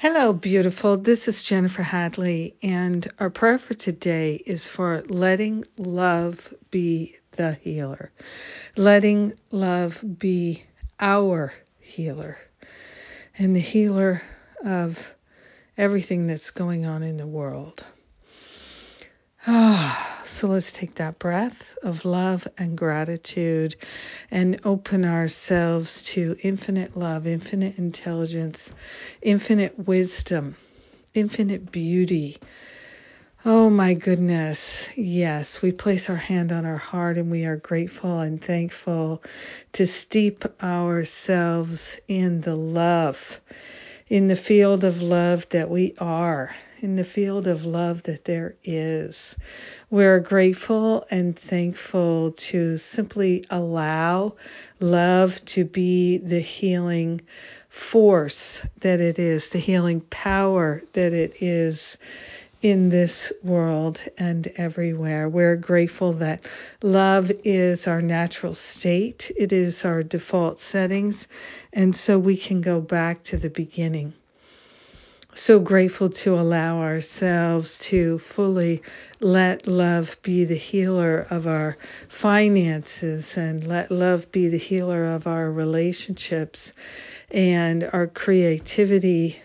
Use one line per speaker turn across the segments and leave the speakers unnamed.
Hello, beautiful. This is Jennifer Hadley, and our prayer for today is for letting love be the healer, letting love be our healer, and the healer of everything that's going on in the world. So let's take that breath of love and gratitude and open ourselves to infinite love, infinite intelligence, infinite wisdom, infinite beauty. Oh my goodness. Yes, we place our hand on our heart and we are grateful and thankful to steep ourselves in the love, in the field of love that we are, in the field of love that there is. We're grateful and thankful to simply allow love to be the healing force that it is, the healing power that it is in this world and everywhere. We're grateful that love is our natural state, it is our default settings, and so we can go back to the beginning. So grateful to allow ourselves to fully let love be the healer of our finances and let love be the healer of our relationships and our creativity,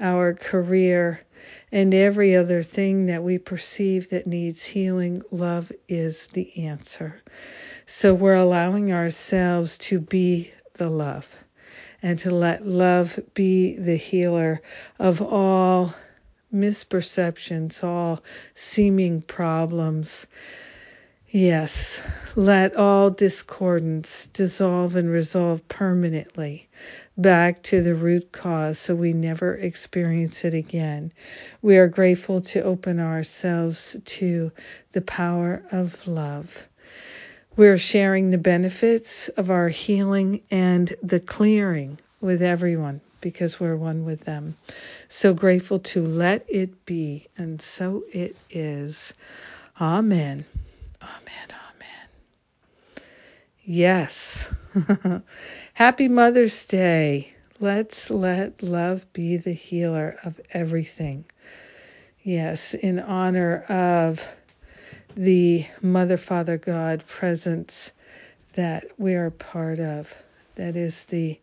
our career, and every other thing that we perceive that needs healing. Love is the answer. So we're allowing ourselves to be the love and to let love be the healer of all misperceptions, all seeming problems. Yes, let all discordance dissolve and resolve permanently back to the root cause so we never experience it again. We are grateful to open ourselves to the power of love. We're sharing the benefits of our healing and the clearing with everyone because we're one with them. So grateful to let it be, and so it is. Amen. Amen. Amen. Yes. Happy Mother's Day. Let's let love be the healer of everything. Yes, in honor of the Mother, Father, God presence that we are part of. That is the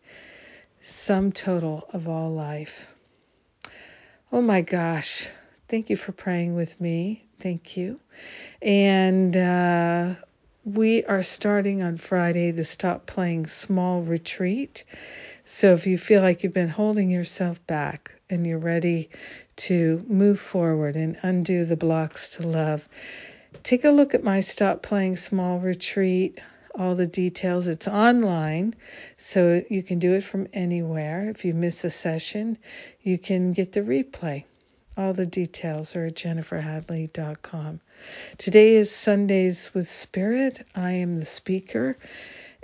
sum total of all life. Oh my gosh. Thank you for praying with me. Thank you. And uh, we are starting on Friday the Stop Playing Small retreat. So if you feel like you've been holding yourself back and you're ready to move forward and undo the blocks to love, take a look at my Stop Playing Small retreat, all the details. It's online, so you can do it from anywhere. If you miss a session, you can get the replay. All the details are at jenniferhadley.com. Today is Sundays with Spirit. I am the speaker,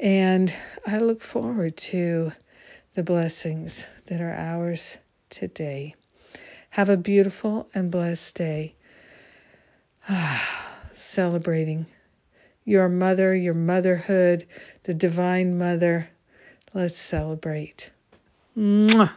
and I look forward to the blessings that are ours today. Have a beautiful and blessed day. Celebrating your mother, your motherhood, the divine mother. Let's celebrate. Mwah.